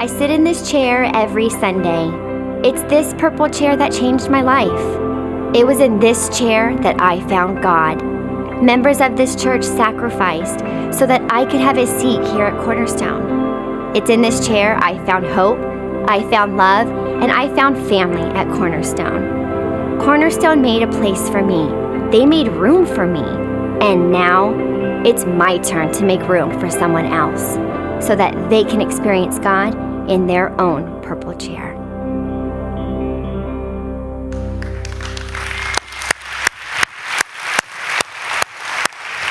I sit in this chair every Sunday. It's this purple chair that changed my life. It was in this chair that I found God. Members of this church sacrificed so that I could have a seat here at Cornerstone. It's in this chair I found hope, I found love, and I found family at Cornerstone. Cornerstone made a place for me. They made room for me. And now it's my turn to make room for someone else so that they can experience God in their own purple chair.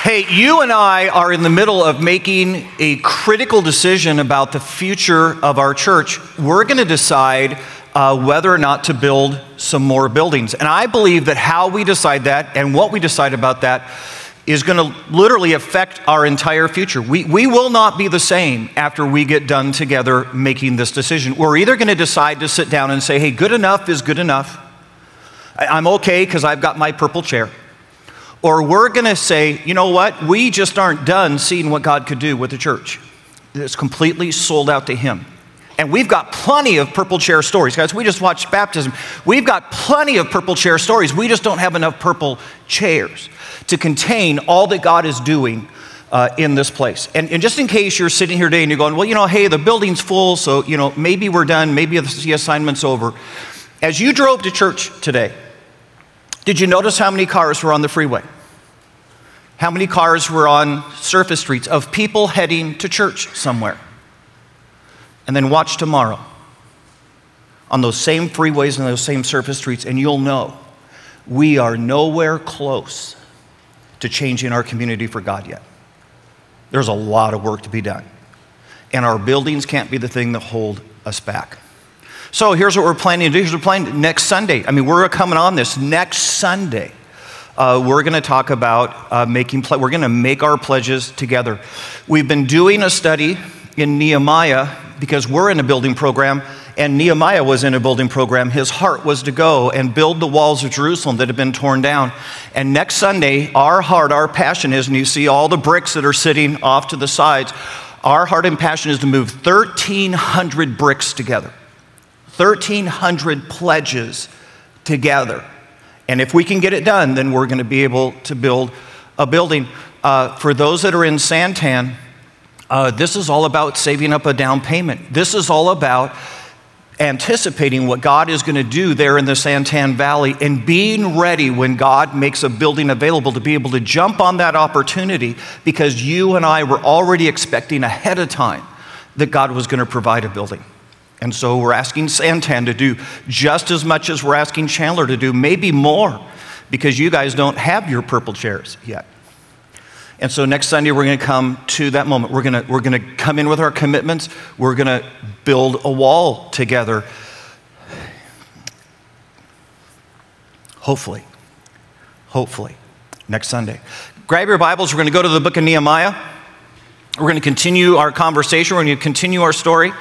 Hey, you and I are in the middle of making a critical decision about the future of our church. We're going to decide uh, whether or not to build some more buildings. And I believe that how we decide that and what we decide about that is going to literally affect our entire future. We, we will not be the same after we get done together making this decision. We're either going to decide to sit down and say, hey, good enough is good enough. I'm okay because I've got my purple chair. Or we're going to say, you know what? We just aren't done seeing what God could do with the church. It's completely sold out to Him. And we've got plenty of purple chair stories. Guys, we just watched baptism. We've got plenty of purple chair stories. We just don't have enough purple chairs to contain all that God is doing uh, in this place. And, and, just in case you're sitting here today and you're going, well, you know, hey, the building's full, so, you know, maybe we're done, maybe the assignment's over. As you drove to church today, did you notice how many cars were on the freeway? How many cars were on surface streets of people heading to church somewhere? And then watch tomorrow on those same freeways and those same surface streets, and you'll know we are nowhere close to changing our community for God yet. There's a lot of work to be done. And our buildings can't be the thing that hold us back. So here's what we're planning to do. Here's what we're planning next Sunday. I mean, we're coming on this next Sunday. Uh, we're going to talk about uh, making, ple- we're going to make our pledges together. We've been doing a study in Nehemiah because we're in a building program and Nehemiah was in a building program. His heart was to go and build the walls of Jerusalem that had been torn down. And next Sunday, our heart, our passion is, and you see all the bricks that are sitting off to the sides, our heart and passion is to move 1,300 bricks together. 1,300 pledges together. And if we can get it done, then we're going to be able to build a building. Uh, for those that are in Santan, uh, this is all about saving up a down payment. This is all about anticipating what God is going to do there in the Santan Valley and being ready when God makes a building available to be able to jump on that opportunity because you and I were already expecting ahead of time that God was going to provide a building. And so we're asking Santan to do just as much as we're asking Chandler to do, maybe more, because you guys don't have your purple chairs yet. And so next Sunday, we're going to come to that moment. We're going to, we're to come in with our commitments. We're going to build a wall together. Hopefully. Hopefully. Next Sunday. Grab your Bibles. We're going to go to the book of Nehemiah. We're going to continue our conversation. We're going to continue our story.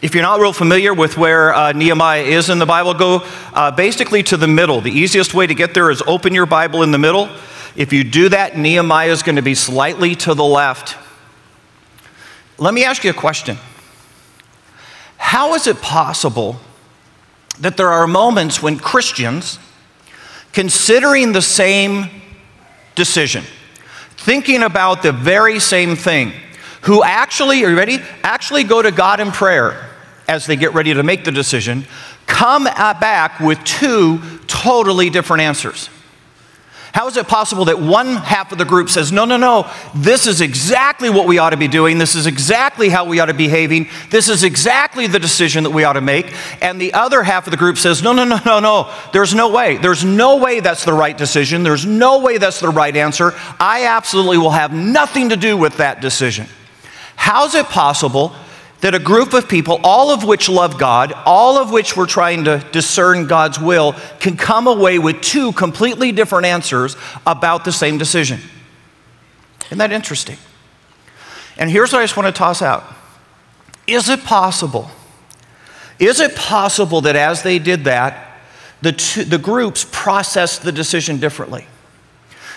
If you're not real familiar with where uh, Nehemiah is in the Bible, go uh, basically to the middle. The easiest way to get there is open your Bible in the middle. If you do that, Nehemiah is going to be slightly to the left. Let me ask you a question How is it possible that there are moments when Christians, considering the same decision, thinking about the very same thing, who actually, are you ready? Actually go to God in prayer as they get ready to make the decision, come back with two totally different answers. How is it possible that one half of the group says, no, no, no, this is exactly what we ought to be doing, this is exactly how we ought to be behaving, this is exactly the decision that we ought to make, and the other half of the group says, no, no, no, no, no, there's no way. There's no way that's the right decision, there's no way that's the right answer. I absolutely will have nothing to do with that decision. How is it possible that a group of people, all of which love God, all of which were trying to discern God's will, can come away with two completely different answers about the same decision. Isn't that interesting? And here's what I just want to toss out Is it possible? Is it possible that as they did that, the, two, the groups processed the decision differently?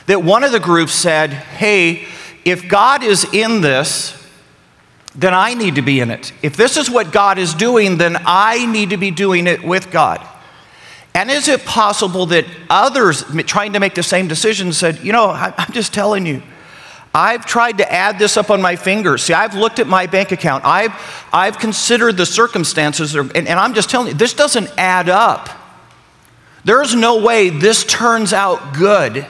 That one of the groups said, hey, if God is in this, then I need to be in it. If this is what God is doing, then I need to be doing it with God. And is it possible that others trying to make the same decision said, you know, I'm just telling you, I've tried to add this up on my fingers. See, I've looked at my bank account. I've, I've considered the circumstances, and, and I'm just telling you, this doesn't add up. There's no way this turns out good.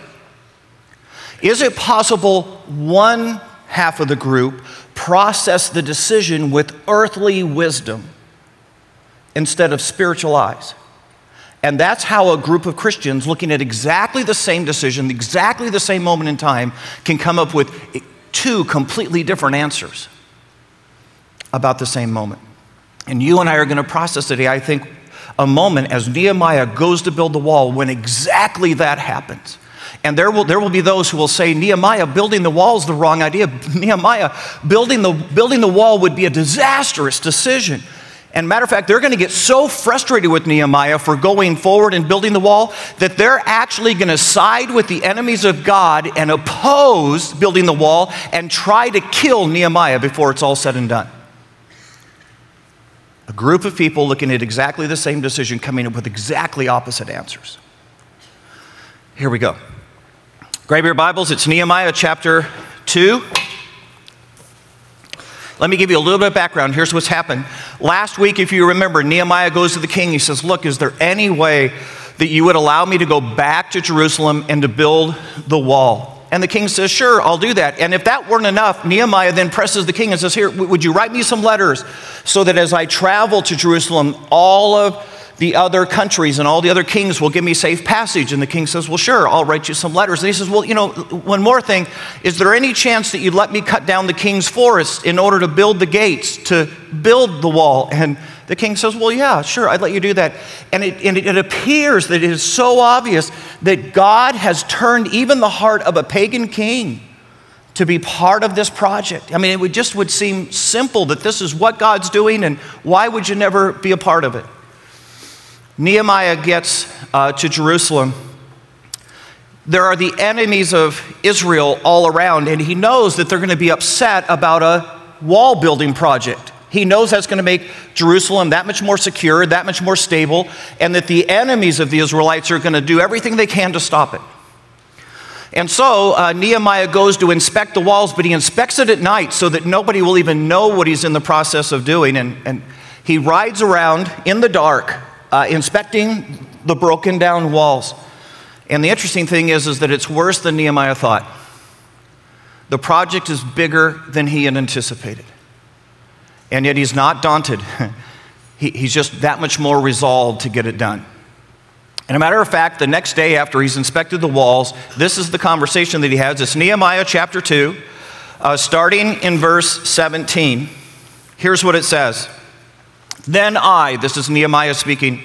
Is it possible one half of the group process the decision with earthly wisdom instead of spiritual eyes? And that's how a group of Christians looking at exactly the same decision, exactly the same moment in time, can come up with two completely different answers about the same moment. And you and I are going to process today, I think, a moment as Nehemiah goes to build the wall when exactly that happens. And there will, there will be those who will say, Nehemiah, building the wall is the wrong idea. Nehemiah, building the, building the wall would be a disastrous decision. And matter of fact, they're going to get so frustrated with Nehemiah for going forward and building the wall that they're actually going to side with the enemies of God and oppose building the wall and try to kill Nehemiah before it's all said and done. A group of people looking at exactly the same decision coming up with exactly opposite answers. Here we go. Grab your Bibles, it's Nehemiah chapter 2. Let me give you a little bit of background. Here's what's happened. Last week, if you remember, Nehemiah goes to the king. He says, Look, is there any way that you would allow me to go back to Jerusalem and to build the wall? And the king says, Sure, I'll do that. And if that weren't enough, Nehemiah then presses the king and says, Here, would you write me some letters so that as I travel to Jerusalem, all of the other countries and all the other kings will give me safe passage. And the king says, Well, sure, I'll write you some letters. And he says, Well, you know, one more thing. Is there any chance that you'd let me cut down the king's forest in order to build the gates, to build the wall? And the king says, Well, yeah, sure, I'd let you do that. And it, and it appears that it is so obvious that God has turned even the heart of a pagan king to be part of this project. I mean, it would just would seem simple that this is what God's doing, and why would you never be a part of it? Nehemiah gets uh, to Jerusalem. There are the enemies of Israel all around, and he knows that they're going to be upset about a wall building project. He knows that's going to make Jerusalem that much more secure, that much more stable, and that the enemies of the Israelites are going to do everything they can to stop it. And so uh, Nehemiah goes to inspect the walls, but he inspects it at night so that nobody will even know what he's in the process of doing. And, and he rides around in the dark uh, inspecting the broken down walls. And the interesting thing is, is that it's worse than Nehemiah thought. The project is bigger than he had anticipated. And yet he's not daunted. he, he's just that much more resolved to get it done. And a matter of fact, the next day after he's inspected the walls, this is the conversation that he has. It's Nehemiah chapter 2, uh, starting in verse 17. Here's what it says then I, this is Nehemiah speaking,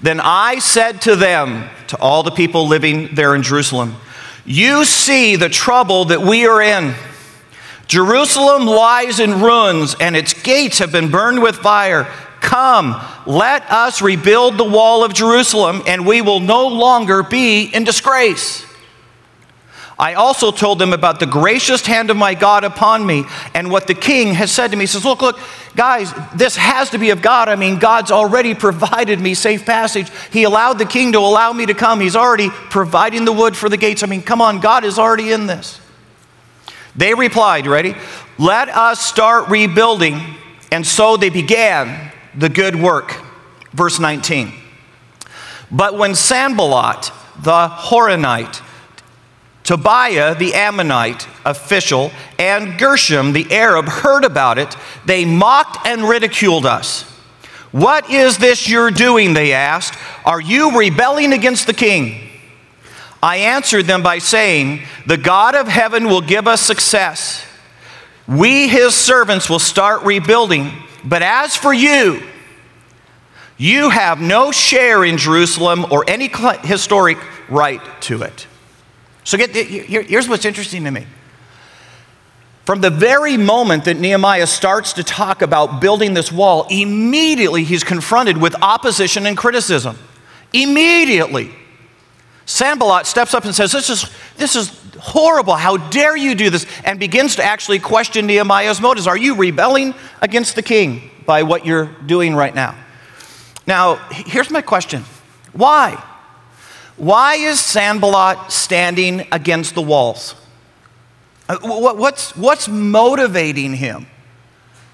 then I said to them, to all the people living there in Jerusalem, You see the trouble that we are in. Jerusalem lies in ruins, and its gates have been burned with fire. Come, let us rebuild the wall of Jerusalem, and we will no longer be in disgrace. I also told them about the gracious hand of my God upon me and what the king has said to me. He says, Look, look, guys, this has to be of God. I mean, God's already provided me safe passage. He allowed the king to allow me to come. He's already providing the wood for the gates. I mean, come on, God is already in this. They replied, Ready? Let us start rebuilding. And so they began the good work. Verse 19. But when Sanballat, the Horonite, Tobiah, the Ammonite official, and Geshem, the Arab, heard about it. They mocked and ridiculed us. What is this you're doing? They asked. Are you rebelling against the king? I answered them by saying, The God of heaven will give us success. We, his servants, will start rebuilding. But as for you, you have no share in Jerusalem or any historic right to it. So get, here's what's interesting to me. From the very moment that Nehemiah starts to talk about building this wall, immediately he's confronted with opposition and criticism. Immediately. Sanballat steps up and says, This is, this is horrible. How dare you do this? And begins to actually question Nehemiah's motives. Are you rebelling against the king by what you're doing right now? Now, here's my question Why? Why is Sanballat standing against the walls? Uh, what's, what's motivating him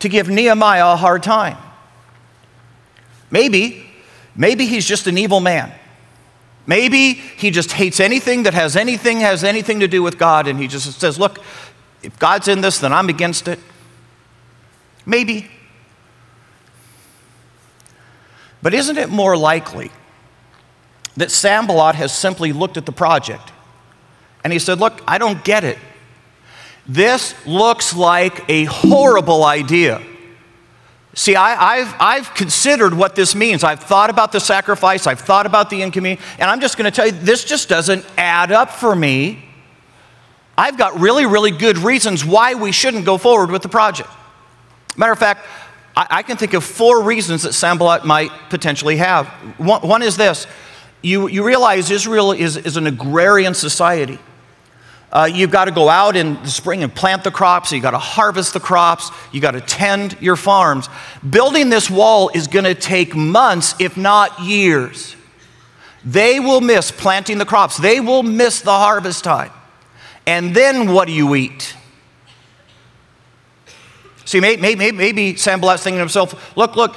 to give Nehemiah a hard time? Maybe, maybe he's just an evil man. Maybe he just hates anything that has anything has anything to do with God and he just says, "Look, if God's in this, then I'm against it." Maybe. But isn't it more likely that Sanballat has simply looked at the project and he said, Look, I don't get it. This looks like a horrible idea. See, I, have I've considered what this means. I've thought about the sacrifice, I've thought about the inconvenience, and I'm just going to tell you this just doesn't add up for me. I've got really, really good reasons why we shouldn't go forward with the project. Matter of fact, I, I can think of four reasons that Sanballat might potentially have. One, one is this you, you realize Israel is, is an agrarian society. Uh, you've got to go out in the spring and plant the crops. You've got to harvest the crops. You've got to tend your farms. Building this wall is going to take months, if not years. They will miss planting the crops, they will miss the harvest time. And then what do you eat? See, maybe, maybe, maybe thinking to himself, look, look,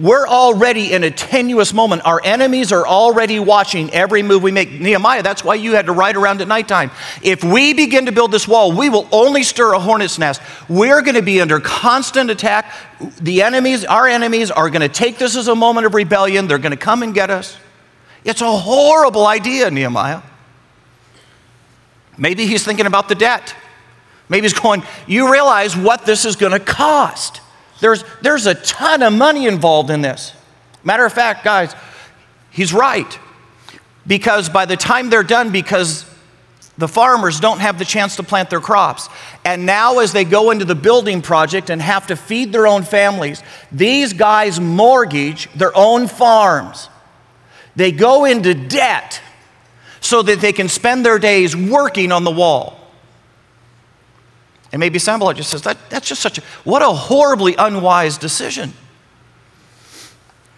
we're already in a tenuous moment. Our enemies are already watching every move we make. Nehemiah, that's why you had to ride around at nighttime. If we begin to build this wall, we will only stir a hornet's nest. We're going to be under constant attack. The enemies, our enemies, are going to take this as a moment of rebellion. They're going to come and get us. It's a horrible idea, Nehemiah. Maybe he's thinking about the debt. Maybe he's going, You realize what this is going to cost. There's, there's a ton of money involved in this. Matter of fact, guys, he's right. Because by the time they're done, because the farmers don't have the chance to plant their crops. And now, as they go into the building project and have to feed their own families, these guys mortgage their own farms. They go into debt so that they can spend their days working on the wall. And maybe Sanballat just says, that, that's just such a, what a horribly unwise decision.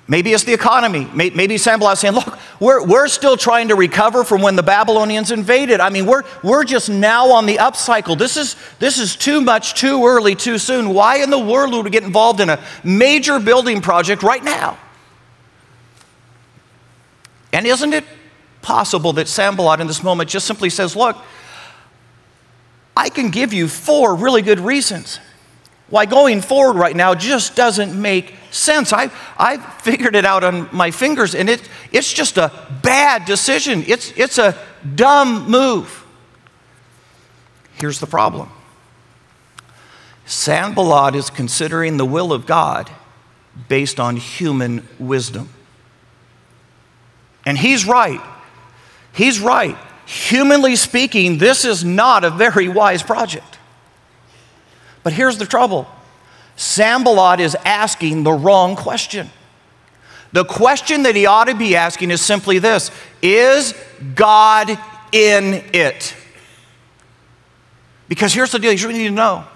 Maybe it's the economy. Maybe Sanballat saying, look, we're, we're still trying to recover from when the Babylonians invaded. I mean, we're, we're just now on the upcycle. This is, this is too much, too early, too soon. Why in the world would we get involved in a major building project right now? And isn't it possible that Sanballat in this moment just simply says, look, I can give you four really good reasons why going forward right now just doesn't make sense. I, I figured it out on my fingers, and it, it's just a bad decision. It's, it's a dumb move. Here's the problem Sanballat is considering the will of God based on human wisdom. And he's right. He's right. Humanly speaking, this is not a very wise project. But here's the trouble Sanballat is asking the wrong question. The question that he ought to be asking is simply this Is God in it? Because here's the deal you really need to know.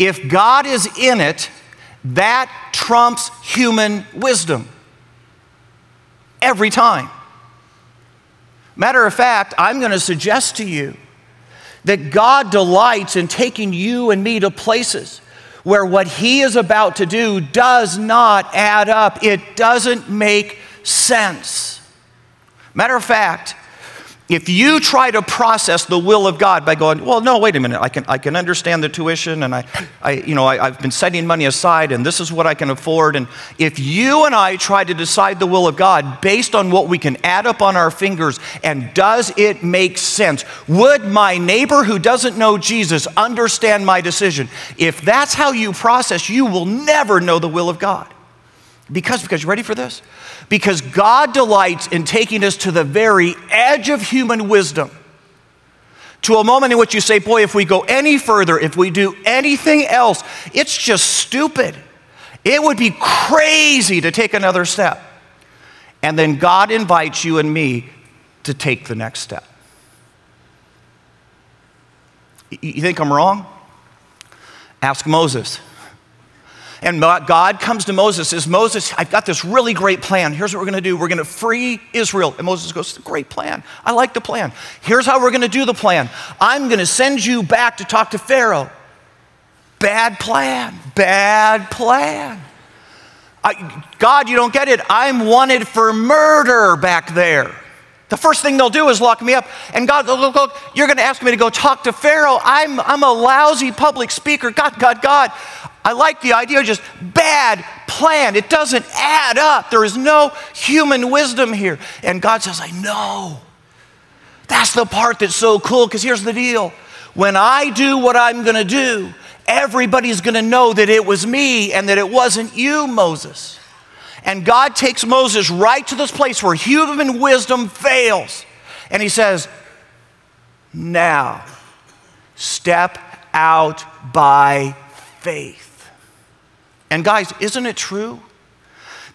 If God is in it, that trumps human wisdom every time. Matter of fact, I'm going to suggest to you that God delights in taking you and me to places where what He is about to do does not add up, it doesn't make sense. Matter of fact, if you try to process the will of God by going, well, no, wait a minute, I can, I can understand the tuition and I, I you know, I, I've been setting money aside and this is what I can afford. And if you and I try to decide the will of God based on what we can add up on our fingers and does it make sense, would my neighbor who doesn't know Jesus understand my decision? If that's how you process, you will never know the will of God. Because, because you ready for this? Because God delights in taking us to the very edge of human wisdom, to a moment in which you say, Boy, if we go any further, if we do anything else, it's just stupid. It would be crazy to take another step. And then God invites you and me to take the next step. You think I'm wrong? Ask Moses. And God comes to Moses, says, Moses, I've got this really great plan. Here's what we're going to do. We're going to free Israel. And Moses goes, "It's a Great plan. I like the plan. Here's how we're going to do the plan I'm going to send you back to talk to Pharaoh. Bad plan. Bad plan. I, God, you don't get it. I'm wanted for murder back there. The first thing they'll do is lock me up. And God, look, look, look, you're going to ask me to go talk to Pharaoh. I'm, I'm a lousy public speaker. God, God, God. I like the idea, of just bad plan. It doesn't add up. There is no human wisdom here. And God says, I know. That's the part that's so cool because here's the deal. When I do what I'm going to do, everybody's going to know that it was me and that it wasn't you, Moses. And God takes Moses right to this place where human wisdom fails. And he says, Now, step out by faith. And guys, isn't it true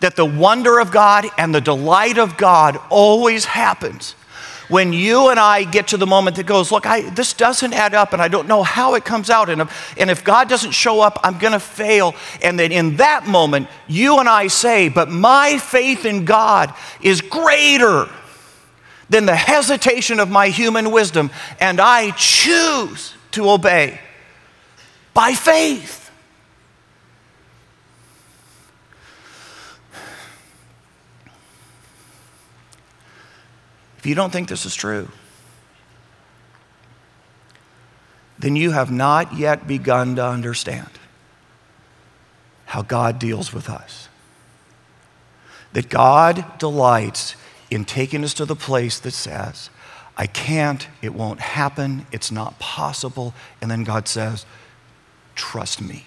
that the wonder of God and the delight of God always happens when you and I get to the moment that goes, look, I, this doesn't add up and I don't know how it comes out. And if, and if God doesn't show up, I'm going to fail. And then in that moment, you and I say, but my faith in God is greater than the hesitation of my human wisdom. And I choose to obey by faith. If you don't think this is true, then you have not yet begun to understand how God deals with us. That God delights in taking us to the place that says, I can't, it won't happen, it's not possible. And then God says, Trust me.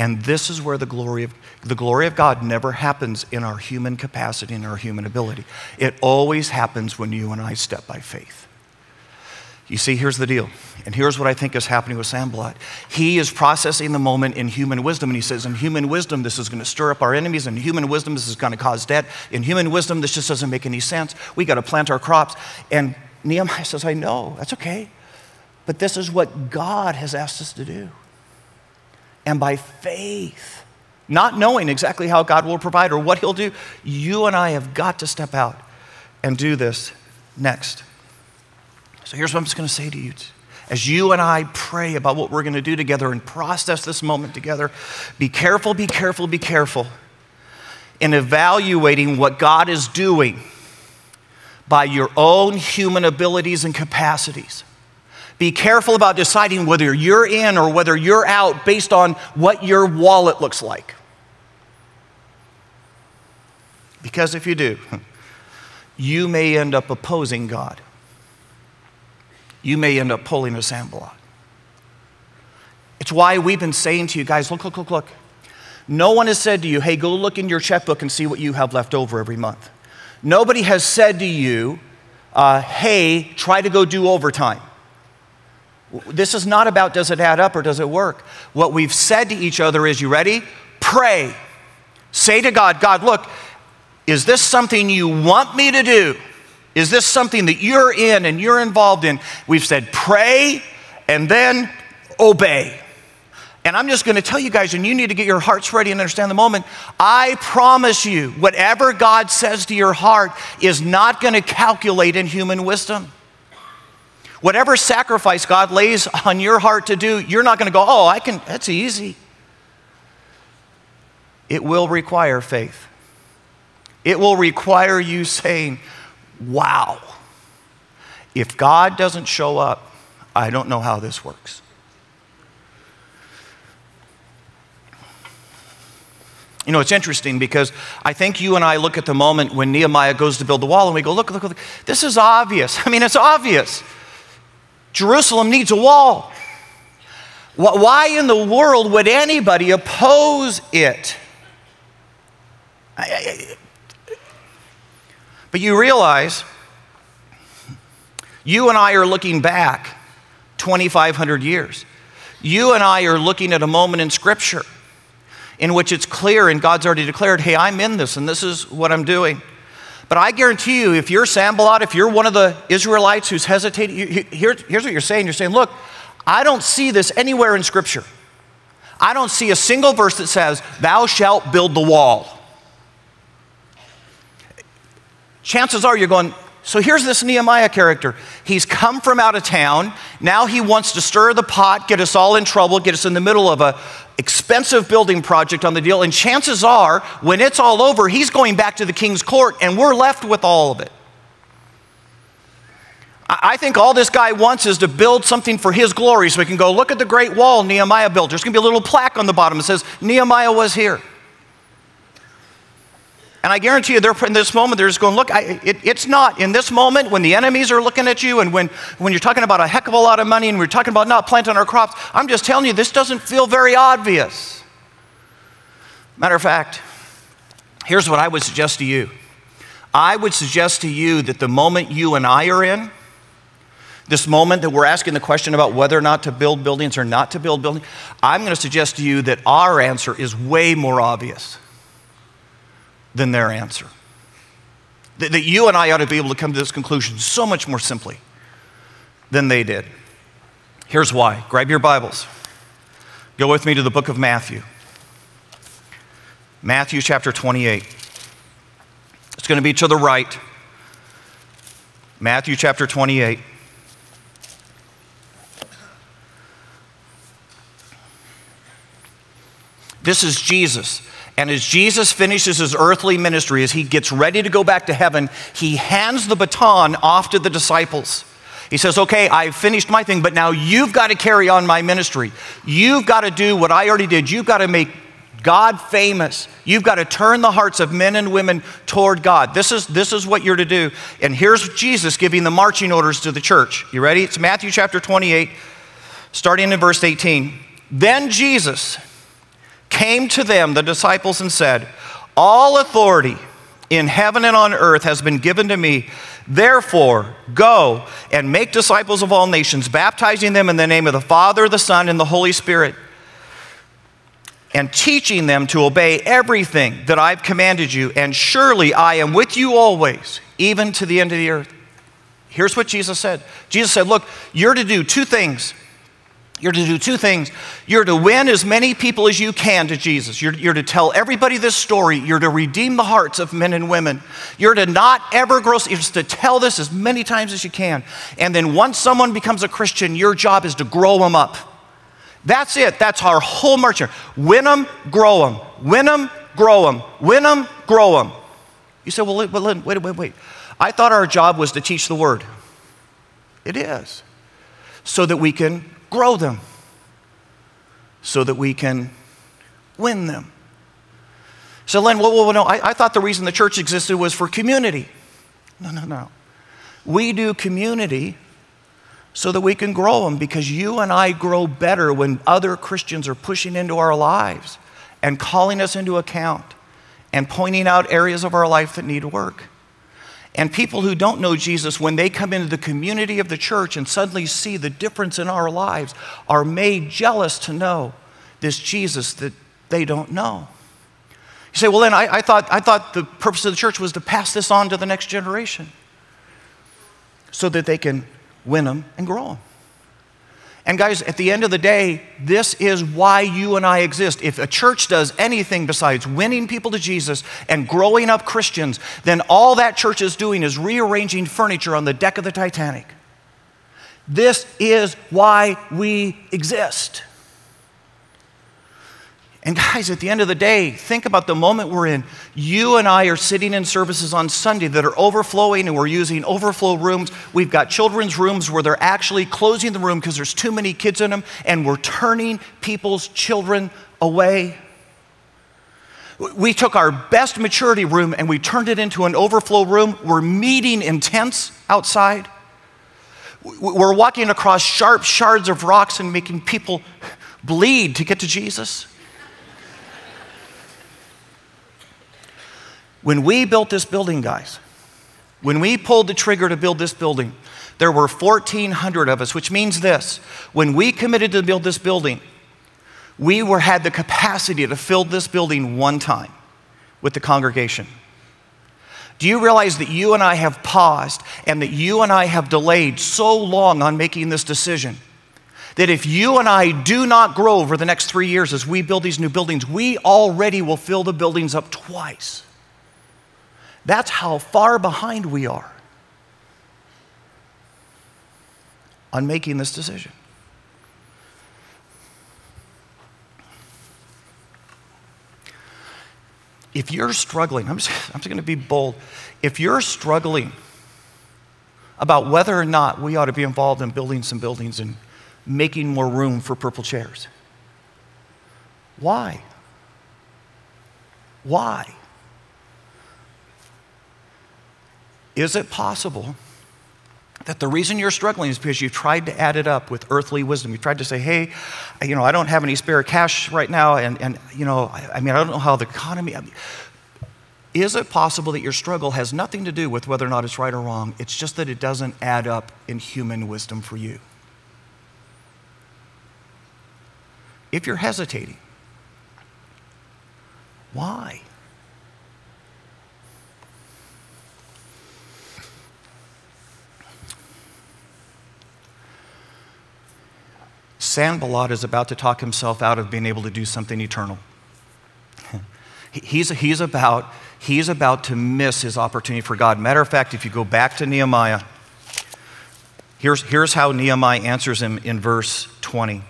And this is where the glory of the glory of God never happens in our human capacity and our human ability. It always happens when you and I step by faith. You see, here's the deal. And here's what I think is happening with Sanballat. He is processing the moment in human wisdom, and he says, In human wisdom, this is going to stir up our enemies. In human wisdom, this is going to cause debt. In human wisdom, this just doesn't make any sense. We got to plant our crops. And Nehemiah says, I know, that's okay. But this is what God has asked us to do and by faith, not knowing exactly how God will provide or what He'll do, you and I have got to step out and do this next. So here's what I'm just going to say to you. As you and I pray about what we're going to do together and process this moment together, be careful, be careful, be careful in evaluating what God is doing by your own human abilities and capacities. Be careful about deciding whether you're in or whether you're out based on what your wallet looks like. Because if you do, you may end up opposing God. You may end up pulling a Sanballat. It's why we've been saying to you guys look, look, look, look. No one has said to you, hey, go look in your checkbook and see what you have left over every month. Nobody has said to you, uh, hey, try to go do overtime. This is not about does it add up or does it work. What we've said to each other is, you ready? Pray. Say to God, God, look, is this something you want me to do? Is this something that you're in and you're involved in? We've said pray and then obey. And I'm just going to tell you guys, and you need to get your hearts ready and understand the moment. I promise you, whatever God says to your heart is not going to calculate in human wisdom. Whatever sacrifice God lays on your heart to do, you're not going to go, oh, I can, that's easy. It will require faith. It will require you saying, wow, if God doesn't show up, I don't know how this works. You know, it's interesting because I think you and I look at the moment when Nehemiah goes to build the wall and we go, look, look, look, this is obvious. I mean, it's obvious. Jerusalem needs a wall. Why in the world would anybody oppose it? But you realize you and I are looking back 2,500 years. You and I are looking at a moment in Scripture in which it's clear and God's already declared, hey, I'm in this and this is what I'm doing. But I guarantee you, if you're Sanballat, if you're one of the Israelites who's hesitating, here, here's what you're saying. You're saying, look, I don't see this anywhere in Scripture. I don't see a single verse that says, Thou shalt build the wall. Chances are you're going, so here's this Nehemiah character. He's come from out of town. Now he wants to stir the pot, get us all in trouble, get us in the middle of a expensive building project on the deal. And chances are, when it's all over, he's going back to the king's court and we're left with all of it. I think all this guy wants is to build something for his glory so he can go, look at the great wall Nehemiah built. There's going to be a little plaque on the bottom that says, Nehemiah was here. And I guarantee you, they're in this moment, they're just going, look, I, it, it's not. In this moment, when the enemies are looking at you and when, when you're talking about a heck of a lot of money and we're talking about not planting our crops, I'm just telling you, this doesn't feel very obvious. Matter of fact, here's what I would suggest to you I would suggest to you that the moment you and I are in, this moment that we're asking the question about whether or not to build buildings or not to build buildings, I'm going to suggest to you that our answer is way more obvious than their answer. That, that you and I ought to be able to come to this conclusion so much more simply than they did. Here's why. Grab your Bibles. Go with me to the book of Matthew. Matthew chapter 28. It's going to be to the right. Matthew chapter 28. This is Jesus. And as Jesus finishes his earthly ministry, as he gets ready to go back to heaven, he hands the baton off to the disciples. He says, Okay, I've finished my thing, but now you've got to carry on my ministry. You've got to do what I already did. You've got to make God famous. You've got to turn the hearts of men and women toward God. This is, this is what you're to do. And here's Jesus giving the marching orders to the church. You ready? It's Matthew chapter 28, starting in verse 18. Then Jesus came to them, the disciples, and said, All authority in heaven and on earth has been given to me. Therefore, go and make disciples of all nations, baptizing them in the name of the Father, the Son, and the Holy Spirit, and teaching them to obey everything that I've commanded you. And surely I am with you always, even to the end of the earth. Here's what Jesus said Jesus said, Look, you're to do two things. You're to do two things. You're to win as many people as you can to Jesus. You're, you're, to tell everybody this story. You're to redeem the hearts of men and women. You're to not ever grow, you're to tell this as many times as you can. And then once someone becomes a Christian, your job is to grow them up. That's it. That's our whole march. Win them, grow them. Win them, grow them. Win them, grow them. You say, well, wait, wait, wait, wait. I thought our job was to teach the word. It is. So that we can grow them so that we can win them. So, Len, well, well no, I, I thought the reason the church existed was for community. No, no, no. We do community so that we can grow them because you and I grow better when other Christians are pushing into our lives and calling us into account and pointing out areas of our life that need work. And people who don't know Jesus, when they come into the community of the church and suddenly see the difference in our lives, are made jealous to know this Jesus that they don't know. You say, well, then I, I, thought, I thought the purpose of the church was to pass this on to the next generation so that they can win them and grow them. And guys, at the end of the day, this is why you and I exist. If a church does anything besides winning people to Jesus and growing up Christians, then all that church is doing is rearranging furniture on the deck of the Titanic. This is why we exist. And guys, at the end of the day, think about the moment we're in. You and I are sitting in services on Sunday that are overflowing, and we're using overflow rooms. We've got children's rooms where they're actually closing the room because there's too many kids in them, and we're turning people's children away. We took our best maturity room and we turned it into an overflow room. We're meeting in tents outside. We're walking across sharp shards of rocks and making people bleed to get to Jesus. When we built this building, guys, when we pulled the trigger to build this building, there were 1,400 of us, which means this when we committed to build this building, we were, had the capacity to fill this building one time with the congregation. Do you realize that you and I have paused and that you and I have delayed so long on making this decision? That if you and I do not grow over the next three years as we build these new buildings, we already will fill the buildings up twice. That's how far behind we are on making this decision. if you're struggling, I'm just, I'm just going to be bold. If you're struggling about whether or not we ought to be involved in building some buildings and making more room for purple chairs, why? Why? Is it possible that the reason you're struggling is because you've tried to add it up with earthly wisdom. You've tried to say, hey, you know, I don't have any spare cash right now, and, and you know, I, I mean, I don't know how the economy. I mean, is it possible that your struggle has nothing to do with whether or not it's right or wrong? It's just that it doesn't add up in human wisdom for you. If you're hesitating, why? Sanballat is about to talk himself out of being able to do something eternal. he's, he's, about, he's about to miss his opportunity for God. Matter of fact, if you go back to Nehemiah, here's, here's how Nehemiah answers him in verse 20.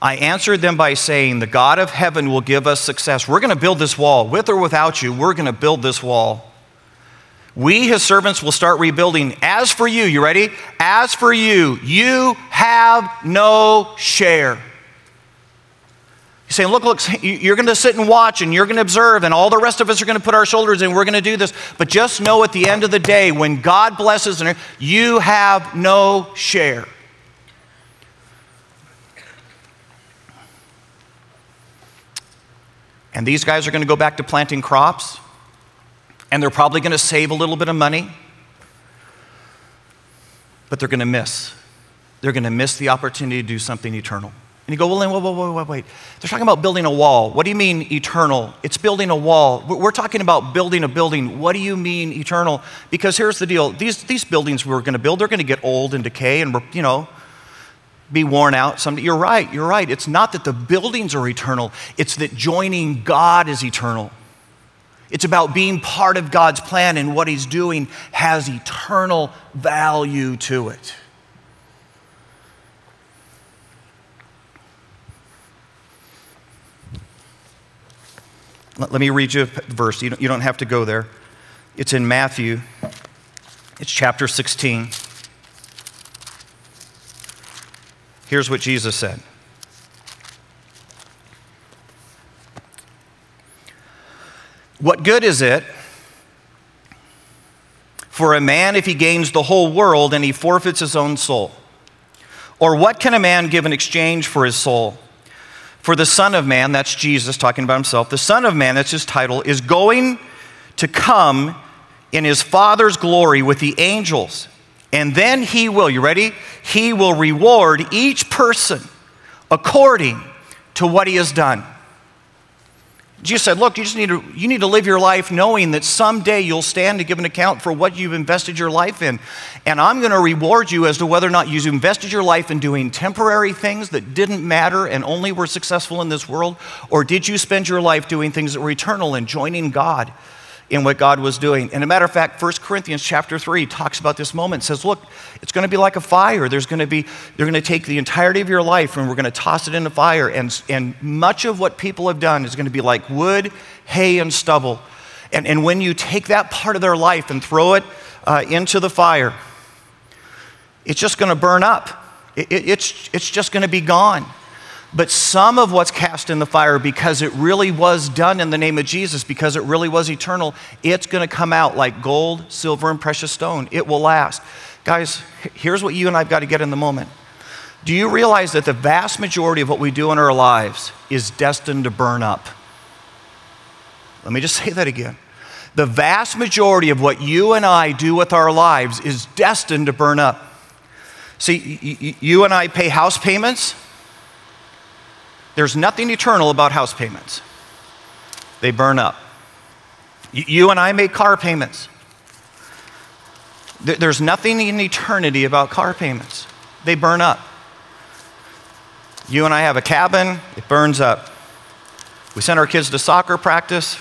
I answered them by saying, The God of heaven will give us success. We're going to build this wall. With or without you, we're going to build this wall. We, his servants, will start rebuilding. As for you, you ready? As for you, you have no share. He's saying, look, look, you're going to sit and watch and you're going to observe, and all the rest of us are going to put our shoulders in. We're going to do this. But just know at the end of the day, when God blesses, you have no share. And these guys are going to go back to planting crops and they're probably going to save a little bit of money, but they're going to miss. They're going to miss the opportunity to do something eternal. And you go, well, wait, wait, wait, wait. They're talking about building a wall. What do you mean eternal? It's building a wall. We're talking about building a building. What do you mean eternal? Because here's the deal these, these buildings we're going to build, they're going to get old and decay and, you know, be worn out someday. You're right, you're right. It's not that the buildings are eternal, it's that joining God is eternal. It's about being part of God's plan, and what He's doing has eternal value to it. Let, me read you a verse. You don't, you don't have to go there. It's in Matthew, it's chapter 16. Here's what Jesus said What good is it for a man if he gains the whole world and he forfeits his own soul? Or what can a man give in exchange for his soul? For the Son of Man, that's Jesus talking about himself, the Son of Man, that's his title, is going to come in his Father's glory with the angels. And then he will, you ready? He will reward each person according to what he has done. Jesus said, Look, you just need to, you need to live your life knowing that someday you'll stand to give an account for what you've invested your life in. And I'm going to reward you as to whether or not you've invested your life in doing temporary things that didn't matter and only were successful in this world, or did you spend your life doing things that were eternal and joining God in what God was doing. And a matter of fact, 1 Corinthians chapter 3 talks about this moment. Says, look, it's going to be like a fire. There's going to be, they're going to take the entirety of your life and we're going to toss it in the fire. And, and much of what people have done is going to be like wood, hay, and stubble. And, and when you take that part of their life and throw it uh, into the fire, it's just going to burn up. It, it, it's, it's just going to be gone. But some of what's cast in the fire, because it really was done in the name of Jesus, because it really was eternal, it's going to come out like gold, silver, and precious stone. It will last. Guys, here's what you and I've got to get in the moment. Do you realize that the vast majority of what we do in our lives is destined to burn up? Let me just say that again. The vast majority of what you and I do with our lives is destined to burn up. See, you and I pay house payments there's nothing eternal about house payments, they burn up. You and I make car payments. There's nothing in eternity about car payments, they burn up. You and I have a cabin, it burns up. We send our kids to soccer practice,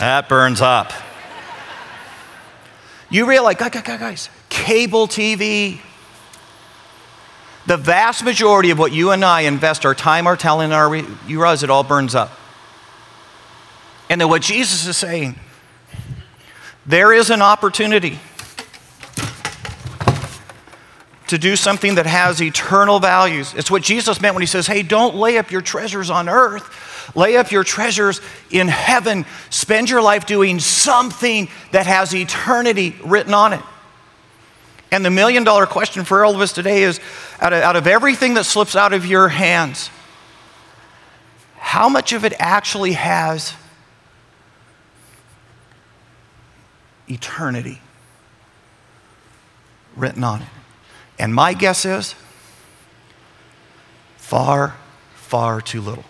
that burns up. You realize, guys, guys, cable TV, the vast majority of what you and I invest our time, our talent, our you realize it all burns up. And then what Jesus is saying, there is an opportunity to do something that has eternal values. It's what Jesus meant when he says, Hey, don't lay up your treasures on earth, lay up your treasures in heaven. Spend your life doing something that has eternity written on it. And the million dollar question for all of us today is out of, out of everything that slips out of your hands, how much of it actually has eternity written on it? And my guess is far, far too little.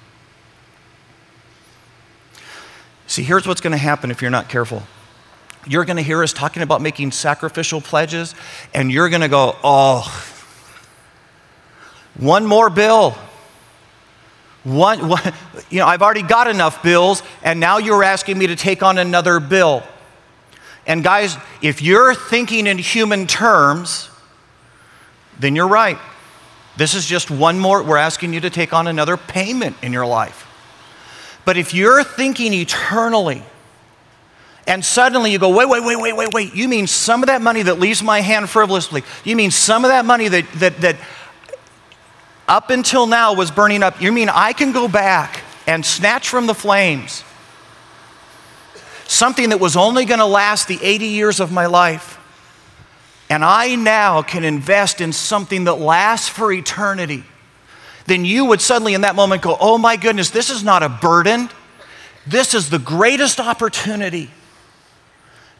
See, here's what's going to happen if you're not careful. You're going to hear us talking about making sacrificial pledges, and you're going to go, oh, one more bill. One, one, you know, I've already got enough bills, and now you're asking me to take on another bill. And guys, if you're thinking in human terms, then you're right. This is just one more, we're asking you to take on another payment in your life. But if you're thinking eternally, and suddenly you go, wait, wait, wait, wait, wait, wait. You mean some of that money that leaves my hand frivolously? You mean some of that money that, that, that up until now was burning up? You mean I can go back and snatch from the flames something that was only going to last the 80 years of my life? and I now can invest in something that lasts for eternity, then you would suddenly in that moment go, Oh my goodness, this is not a burden. This is the greatest opportunity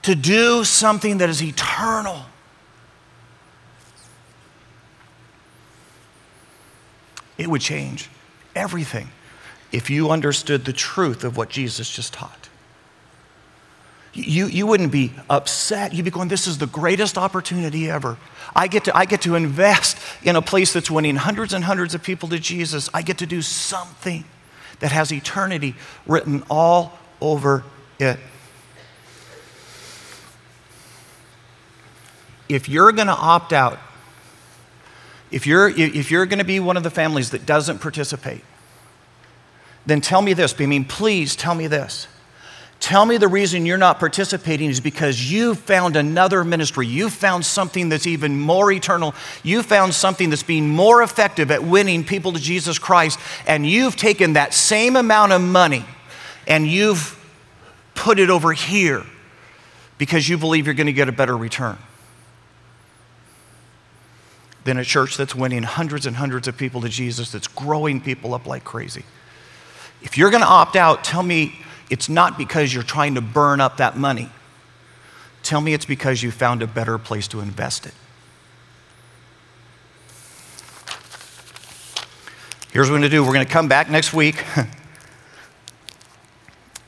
to do something that is eternal. It would change everything if you understood the truth of what Jesus just taught. You, you wouldn't be upset. You'd be going, This is the greatest opportunity ever. I get, to, I get to invest in a place that's winning hundreds and hundreds of people to Jesus. I get to do something that has eternity written all over it. If you're going to opt out, if you're, if you're going to be one of the families that doesn't participate, then tell me this. I mean, please tell me this Tell me the reason you're not participating is because you found another ministry. You found something that's even more eternal. You found something that's being more effective at winning people to Jesus Christ. And you've taken that same amount of money and you've put it over here because you believe you're going to get a better return than a church that's winning hundreds and hundreds of people to Jesus, that's growing people up like crazy. If you're going to opt out, tell me it's not because you're trying to burn up that money. Tell me it's because you found a better place to invest it. Here's what we're going to do we're going to come back next week.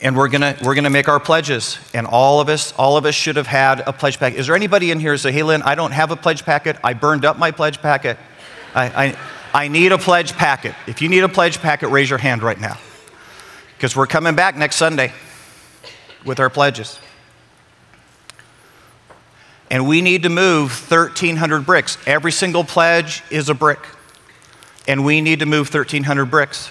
and we're gonna we're gonna make our pledges and all of us all of us should have had a pledge packet is there anybody in here who say hey lynn i don't have a pledge packet i burned up my pledge packet I, I, I need a pledge packet if you need a pledge packet raise your hand right now because we're coming back next Sunday with our pledges. And we need to move 1,300 bricks. Every single pledge is a brick. And we need to move 1,300 bricks.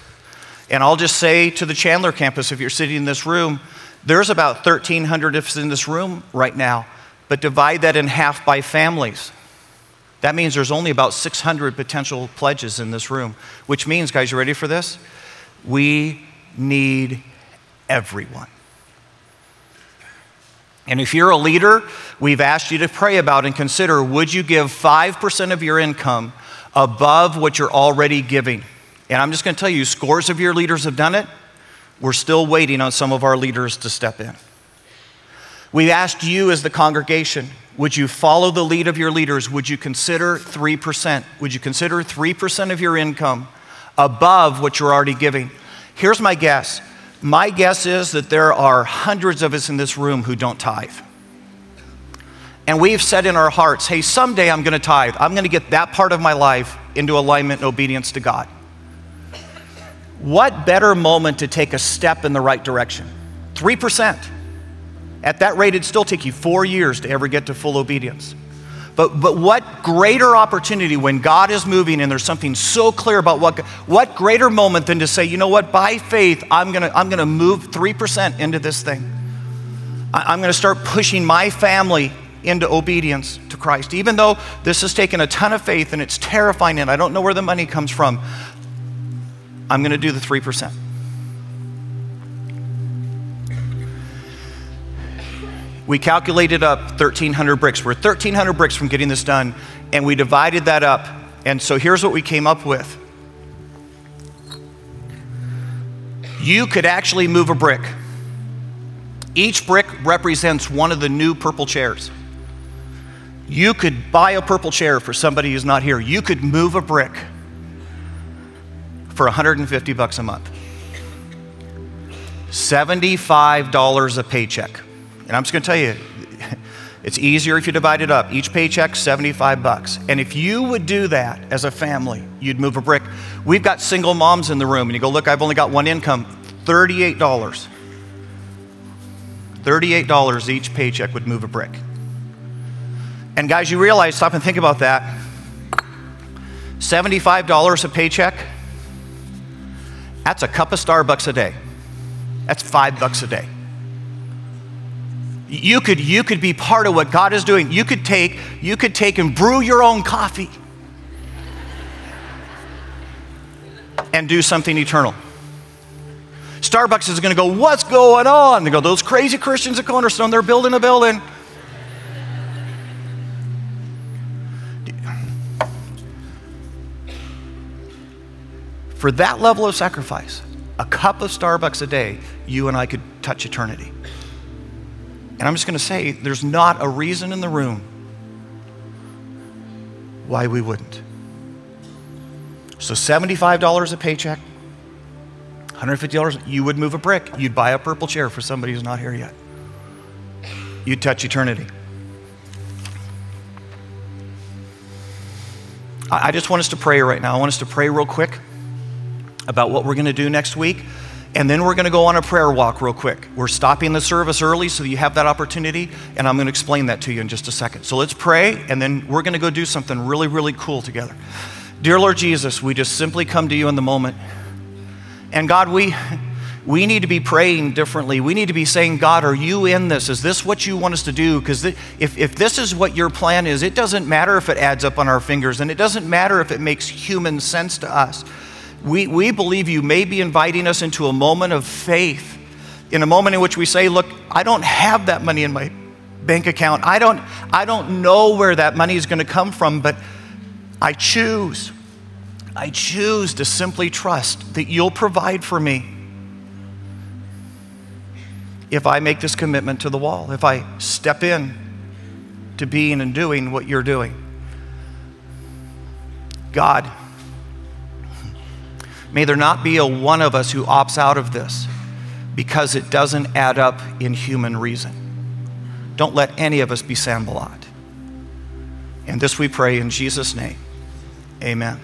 And I'll just say to the Chandler campus, if you're sitting in this room, there's about 1,300 of us in this room right now, but divide that in half by families. That means there's only about 600 potential pledges in this room, which means, guys, you ready for this? We need everyone. And if you're a leader, we've asked you to pray about and consider would you give 5% of your income above what you're already giving? And I'm just going to tell you, scores of your leaders have done it. We're still waiting on some of our leaders to step in. We've asked you as the congregation, would you follow the lead of your leaders? Would you consider 3%? Would you consider 3% of your income above what you're already giving? Here's my guess my guess is that there are hundreds of us in this room who don't tithe. and we've said in our hearts, hey, someday I'm going to tithe. I'm going to get that part of my life into alignment and obedience to God. What better moment to take a step in the right direction? 3%. At that rate, it'd still take you four years to ever get to full obedience. But, but what greater opportunity when God is moving and there's something so clear about what, what greater moment than to say, you know what, by faith, I'm gonna, I'm gonna move 3% into this thing. I, I'm gonna start pushing my family into obedience to Christ. Even though this has taken a ton of faith and it's terrifying and I don't know where the money comes from, I'm gonna do the 3%. we calculated up 1,300 bricks. We're 1,300 bricks from getting this done, and we divided that up. And so here's what we came up with you could actually move a brick. Each brick represents one of the new purple chairs. You could buy a purple chair for somebody who's not here. You could move a brick for 150 bucks a month. $75 a paycheck. And I'm just going to tell you, it's easier if you divide it up. Each paycheck, 75 bucks. And if you would do that as a family, you'd move a brick. We've got single moms in the room, and you go, look, I've only got one income, $38. $38 each paycheck would move a brick. And guys, you realize, stop and think about that. $75 a paycheck, that's a cup of Starbucks a day. That's five bucks a day. You could, you could be part of what God is doing. You could take, you could take and brew your own coffee and do something eternal. Starbucks is going to go, What's going on? They go, Those crazy Christians at Cornerstone, they're building a building. For that level of sacrifice, a cup of Starbucks a day, you and I could touch eternity. And I'm just going to say there's not a reason in the room why we wouldn't. So $75 a paycheck, $150, you would move a brick. You'd buy a purple chair for somebody who's not here yet. You'd touch eternity. I just want us to pray right now. I want us to pray real quick about what we're going to do next week. And then we're going to go on a prayer walk real quick. We're stopping the service early so you have that opportunity, and I'm going to explain that to you in just a second. So let's pray, and then we're going to go do something really, really cool together. Dear Lord Jesus, we just simply come to you in the moment. And God, we, we need to be praying differently. We need to be saying, God, are you in this? Is this what you want us to do? Because if, if this is what your plan is, it doesn't matter if it adds up on our fingers, and it doesn't matter if it makes human sense to us we, we believe you may be inviting us into a moment of faith, in a moment in which we say, Look, I don't have that money in my bank account. I don't, I don't know where that money is going to come from, but I choose. I choose to simply trust that you'll provide for me if I make this commitment to the wall, if I step in to being and doing what you're doing. God, May there not be a one of us who opts out of this because it doesn't add up in human reason. Don't let any of us be Sanballat. And this we pray in Jesus' name. Amen.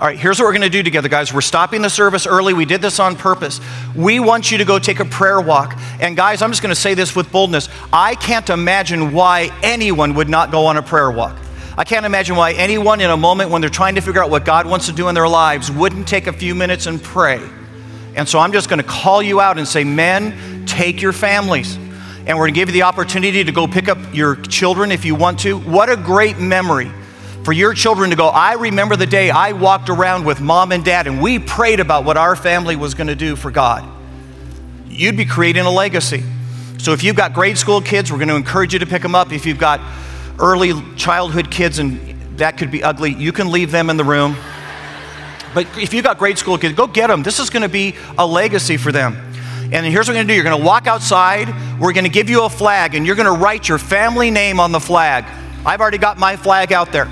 All right, here's what we're going to do together, guys. We're stopping the service early. We did this on purpose. We want you to go take a prayer walk. And, guys, I'm just going to say this with boldness. I can't imagine why anyone would not go on a prayer walk. I can't imagine why anyone in a moment when they're trying to figure out what God wants to do in their lives wouldn't take a few minutes and pray. And so I'm just going to call you out and say, men, take your families. And we're going to give you the opportunity to go pick up your children if you want to. What a great memory for your children to go, I remember the day I walked around with mom and dad and we prayed about what our family was going to do for God. You'd be creating a legacy. So if you've got grade school kids, we're going to encourage you to pick them up. If you've got early childhood kids, and that could be ugly, you can leave them in the room. But if you got grade school kids, go get them. This is going to be a legacy for them. And here's what we're going to do you're going to walk outside, we're going to give you a flag, and you're going to write your family name on the flag. I've already got my flag out there.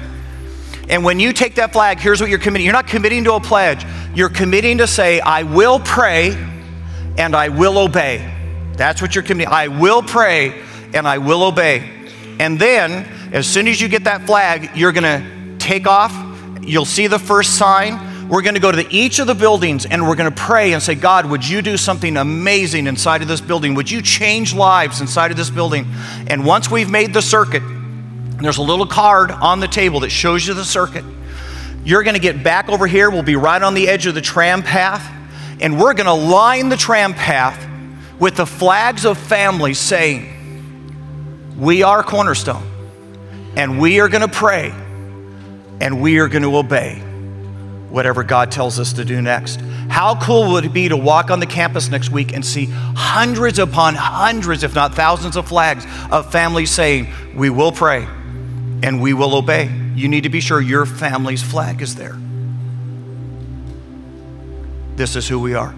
And when you take that flag, here's what you're committing. You're not committing to a pledge. You're committing to say, I will pray and I will obey. That's what you're committing. I will pray and I will obey. And then, as soon as you get that flag, you're to take off. You'll see the first sign. We're to go to the, each of the buildings and we're to pray and say, God, would you do something amazing inside of this building? Would you change lives inside of this building? And once we've made the circuit, there's a little card on the table that shows you the circuit. You're to get back over here. We'll be right on the edge of the tram path. And we're to line the tram path with the flags of families saying, We are Cornerstone, and we are going to pray, and we are going to obey whatever God tells us to do next. How cool would it be to walk on the campus next week and see hundreds upon hundreds, if not thousands, of flags of families saying, We will pray and we will obey? You need to be sure your family's flag is there. This is who we are.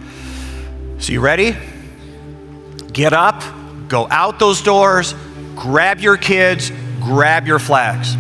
So, you ready? Get up, go out those doors, grab your kids, grab your flags.